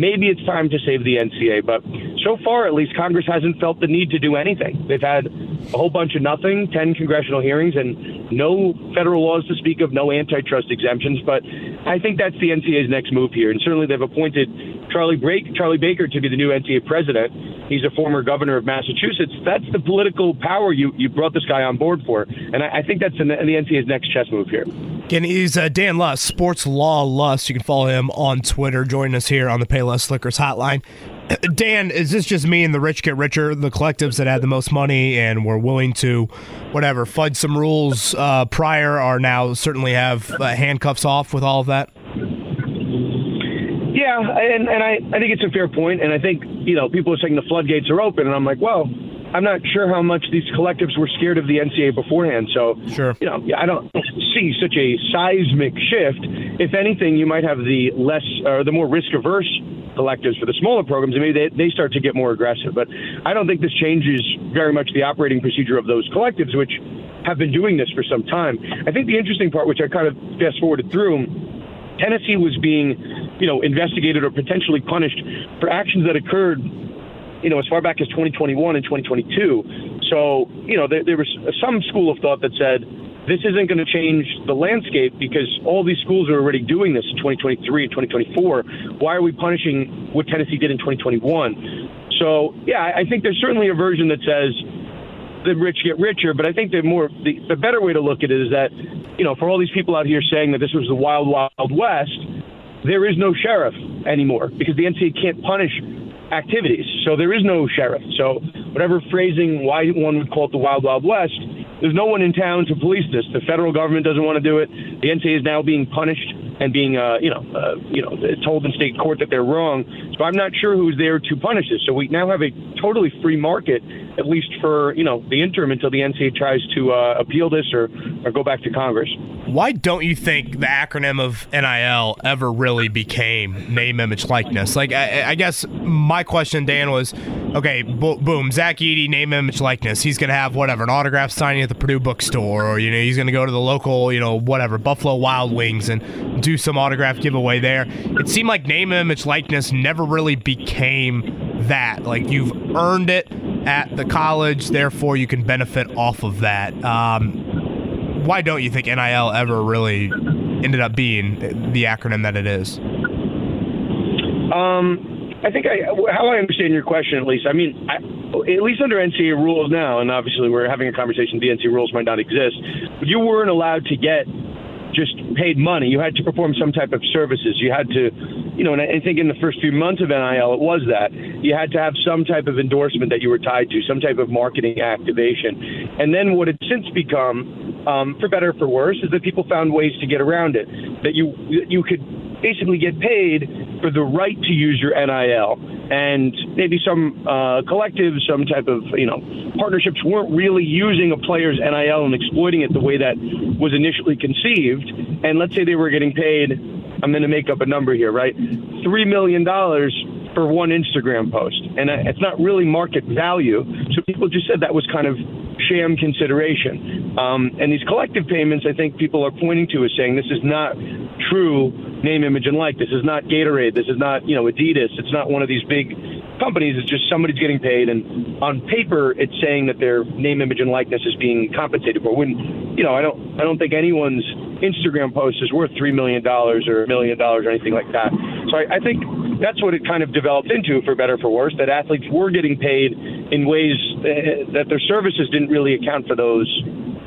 maybe it's time to save the NCA. But so far, at least, Congress hasn't felt the need to do anything. They've had a whole bunch of nothing, 10 congressional hearings, and no federal laws to speak of, no antitrust exemptions. But I think that's the NCA's next move here. And certainly they've appointed Charlie, Break, Charlie Baker to be the new NCA president. He's a former governor of Massachusetts. That's the political power you, you brought this guy on board for. And I, I think that's the, the NCAA's next chess move here.
Again, he's uh, Dan Lust, Sports Law Lust. You can follow him on Twitter. Join us here on the Liquors Hotline. Dan, is this just me and the rich get richer, the collectives that had the most money and were willing to, whatever, fudge some rules uh, prior are now certainly have uh, handcuffs off with all of that?
Yeah, and, and I, I think it's a fair point. point, and I think, you know, people are saying the floodgates are open, and I'm like, well, I'm not sure how much these collectives were scared of the NCAA beforehand. So,
sure.
you know, I don't see such a seismic shift. If anything, you might have the less or the more risk averse collectives for the smaller programs, and maybe they, they start to get more aggressive. But I don't think this changes very much the operating procedure of those collectives, which have been doing this for some time. I think the interesting part, which I kind of fast forwarded through, Tennessee was being, you know, investigated or potentially punished for actions that occurred you know, as far back as 2021 and 2022. So, you know, there, there was some school of thought that said this isn't going to change the landscape because all these schools are already doing this in 2023 and 2024. Why are we punishing what Tennessee did in 2021? So, yeah, I think there's certainly a version that says the rich get richer, but I think the more the, the better way to look at it is that, you know, for all these people out here saying that this was the wild, wild west, there is no sheriff anymore because the NCAA can't punish activities. So there is no sheriff. So whatever phrasing why one would call it the Wild Wild West, there's no one in town to police this. The federal government doesn't want to do it. The NCAA is now being punished and being, uh, you know, uh, you know, told in state court that they're wrong. So I'm not sure who's there to punish this. So we now have a totally free market, at least for you know the interim until the NCAA tries to uh, appeal this or or go back to Congress.
Why don't you think the acronym of NIL ever really became name, image, likeness? Like, I, I guess my question, Dan, was, okay, bo- boom, Zach Edey, name, image, likeness. He's gonna have whatever an autograph signing at the Purdue bookstore, or you know, he's gonna go to the local, you know, whatever Buffalo Wild Wings and do some autograph giveaway there. It seemed like name, image, likeness never really became that. Like you've earned it at the college, therefore you can benefit off of that. Um, why don't you think NIL ever really ended up being the acronym that it is?
Um, I think I, how I understand your question, at least. I mean, I, at least under NCAA rules now, and obviously we're having a conversation. The NCAA rules might not exist, you weren't allowed to get just paid money. You had to perform some type of services. You had to, you know, and I think in the first few months of NIL, it was that you had to have some type of endorsement that you were tied to, some type of marketing activation. And then what it's since become, um, for better or for worse, is that people found ways to get around it. That you you could basically get paid for the right to use your NIL. And maybe some uh, collectives, some type of you know partnerships weren't really using a player's NIL and exploiting it the way that was initially conceived. And let's say they were getting paid, I'm going to make up a number here, right? Three million dollars for one Instagram post, and it's not really market value. So people just said that was kind of sham consideration. Um, and these collective payments, I think people are pointing to as saying this is not true name, image, and like. This is not Gatorade. This is not you know Adidas. It's not one of these big companies. It's just somebody's getting paid, and on paper, it's saying that their name, image, and likeness is being compensated for. When you know, I don't, I don't think anyone's Instagram post is worth three million dollars or a million dollars or anything like that. So I, I think that's what it kind of developed into, for better for worse. That athletes were getting paid in ways uh, that their services didn't really account for those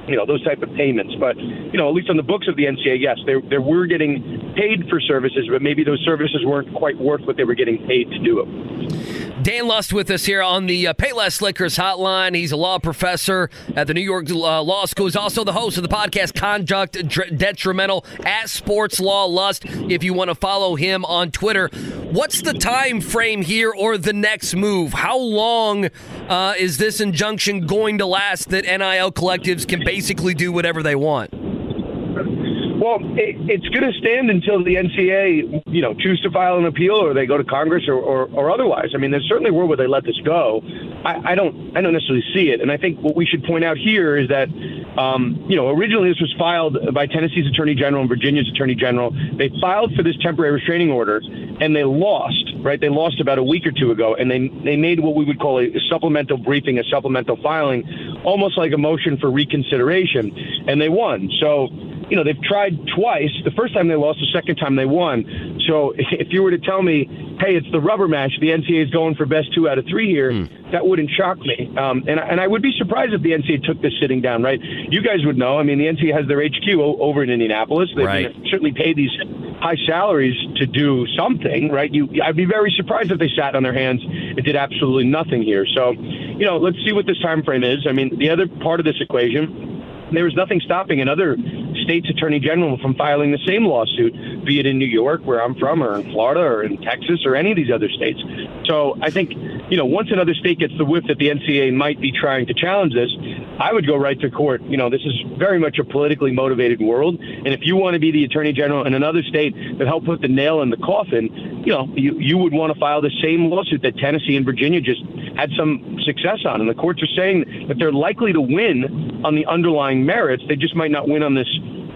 you know those type of payments. But you know, at least on the books of the NCAA, yes, they they were getting paid for services, but maybe those services weren't quite worth what they were getting paid to do it.
Dan Lust with us here on the uh, Payless Liquors Hotline. He's a law professor at the New York uh, Law School. He's also the host of the podcast Conduct Detrimental at Sports Law Lust. If you want to follow him on Twitter, what's the time frame here or the next move? How long uh, is this injunction going to last that NIL collectives can basically do whatever they want?
Well, it, it's going to stand until the NCA, you know, choose to file an appeal or they go to Congress or, or, or otherwise. I mean, there's certainly a world where they let this go. I, I don't, I don't necessarily see it. And I think what we should point out here is that, um, you know, originally this was filed by Tennessee's Attorney General and Virginia's Attorney General. They filed for this temporary restraining order and they lost. Right, they lost about a week or two ago, and they they made what we would call a supplemental briefing, a supplemental filing, almost like a motion for reconsideration, and they won. So you know, they've tried twice. The first time they lost, the second time they won. So if you were to tell me, hey, it's the rubber match, the NCAA is going for best two out of three here, mm. that wouldn't shock me. Um, and, and I would be surprised if the NCAA took this sitting down, right? You guys would know. I mean, the NCAA has their HQ over in Indianapolis. They right. certainly pay these high salaries to do something, right? You, I'd be very surprised if they sat on their hands and did absolutely nothing here. So, you know, let's see what this time frame is. I mean, the other part of this equation there was nothing stopping another state's attorney general from filing the same lawsuit, be it in New York, where I'm from, or in Florida, or in Texas, or any of these other states. So I think, you know, once another state gets the whiff that the NCAA might be trying to challenge this, I would go right to court. You know, this is very much a politically motivated world. And if you want to be the attorney general in another state that helped put the nail in the coffin, you know, you, you would want to file the same lawsuit that Tennessee and Virginia just had some success on. And the courts are saying that they're likely to win on the underlying merits. They just might not win on this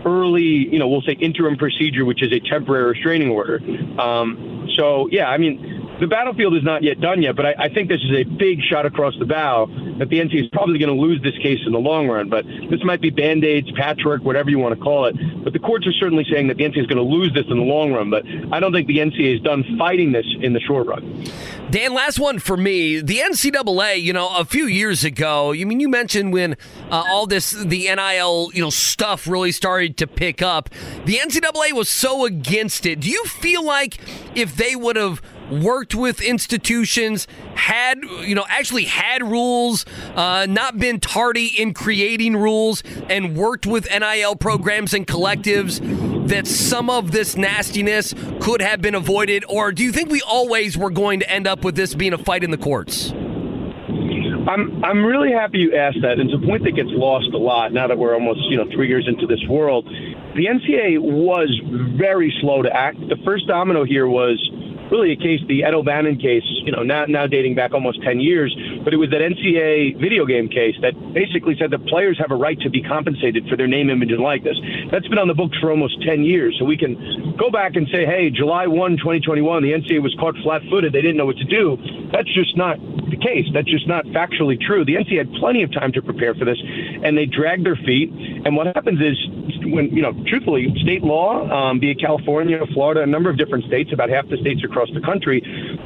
early, you know, we'll say interim procedure, which is a temporary restraining order. Um, so, yeah, I mean, the battlefield is not yet done yet, but I, I think this is a big shot across the bow that the NCAA is probably going to lose this case in the long run. But this might be band aids, patchwork, whatever you want to call it. But the courts are certainly saying that the NCAA is going to lose this in the long run. But I don't think the NCAA is done fighting this in the short run.
Dan, last one for me. The NCAA, you know, a few years ago, you mean you mentioned when uh, all this the NIL, you know, stuff really started to pick up. The NCAA was so against it. Do you feel like if they would have worked with institutions, had you know actually had rules, uh, not been tardy in creating rules, and worked with NIL programs and collectives, that some of this nastiness could have been avoided? Or do you think we always were going to end up with this being a fight in the courts?
I'm I'm really happy you asked that. It's a point that gets lost a lot now that we're almost you know three years into this world. The NCAA was very slow to act. The first domino here was really a case, the Ed O'Bannon case, you know, now, now dating back almost 10 years, but it was that NCAA video game case that basically said that players have a right to be compensated for their name, image, and likeness. That's been on the books for almost 10 years. So we can go back and say, hey, July 1, 2021, the NCAA was caught flat footed. They didn't know what to do. That's just not the case. That's just not factually true. The NCAA had plenty of time to prepare for this, and they dragged their feet. And what happens is, when, you know, truthfully, state law, um, be it California, Florida, a number of different states, about half the states across the country,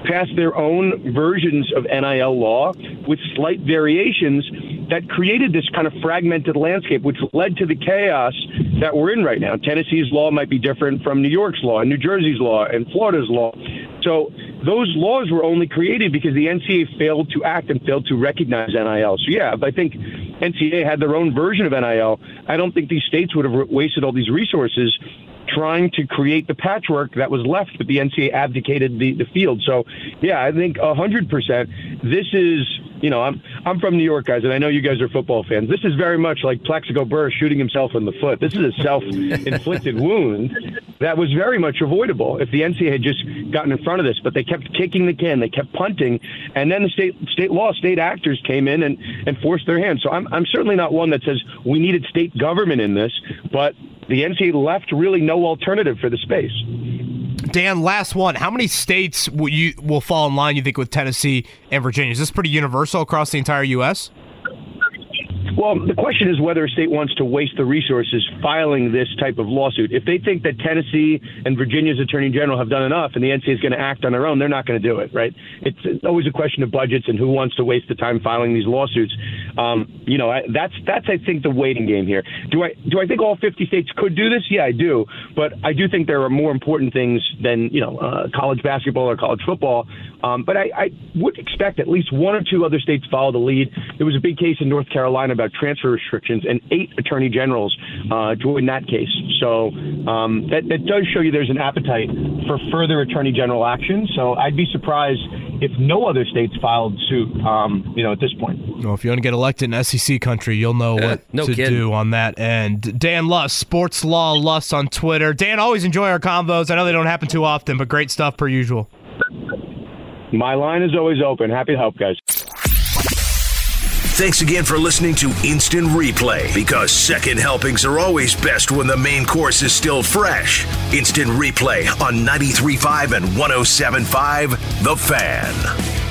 passed their own versions of NIL law with slight variations that created this kind of fragmented landscape, which led to the chaos that we're in right now. Tennessee's law might be different from New York's law, and New Jersey's law, and Florida's law. So those laws were only created because the NCAA failed to act and failed to recognize NIL. So yeah, I think NCAA had their own version of NIL. I don't think these states would have wasted all these resources trying to create the patchwork that was left, but the NCAA abdicated the, the field. So, yeah, I think 100%. This is, you know, I'm I'm from New York, guys, and I know you guys are football fans. This is very much like Plaxico Burress shooting himself in the foot. This is a self-inflicted wound that was very much avoidable if the NCAA had just gotten in front of this. But they kept kicking the can, they kept punting, and then the state state law, state actors came in and, and forced their hand. So I'm I'm certainly not one that says we needed state government in this, but the NCAA left really no alternative for the space.
Dan, last one. How many states will you will fall in line? You think with Tennessee and Virginia? Is this pretty universal across the entire U.S.?
Well, the question is whether a state wants to waste the resources filing this type of lawsuit. If they think that Tennessee and Virginia's attorney general have done enough and the NCAA is going to act on their own, they're not going to do it, right? It's always a question of budgets and who wants to waste the time filing these lawsuits. Um, you know, I, that's that's I think the waiting game here. Do I do I think all 50 states could do this? Yeah, I do, but I do think there are more important things than you know uh, college basketball or college football. Um, but I, I would expect at least one or two other states follow the lead. There was a big case in North Carolina about transfer restrictions, and eight attorney generals uh, joined that case. So um, that, that does show you there's an appetite for further attorney general action. So I'd be surprised if no other states filed suit. Um, you know, at this point.
Well, if you want to get elected in SEC country, you'll know what
no
to
kidding.
do on that end. Dan Lust, Sports Law Lust on Twitter. Dan, always enjoy our combos. I know they don't happen too often, but great stuff per usual.
My line is always open. Happy to help, guys.
Thanks again for listening to Instant Replay because second helpings are always best when the main course is still fresh. Instant Replay on 93.5 and 107.5 The Fan.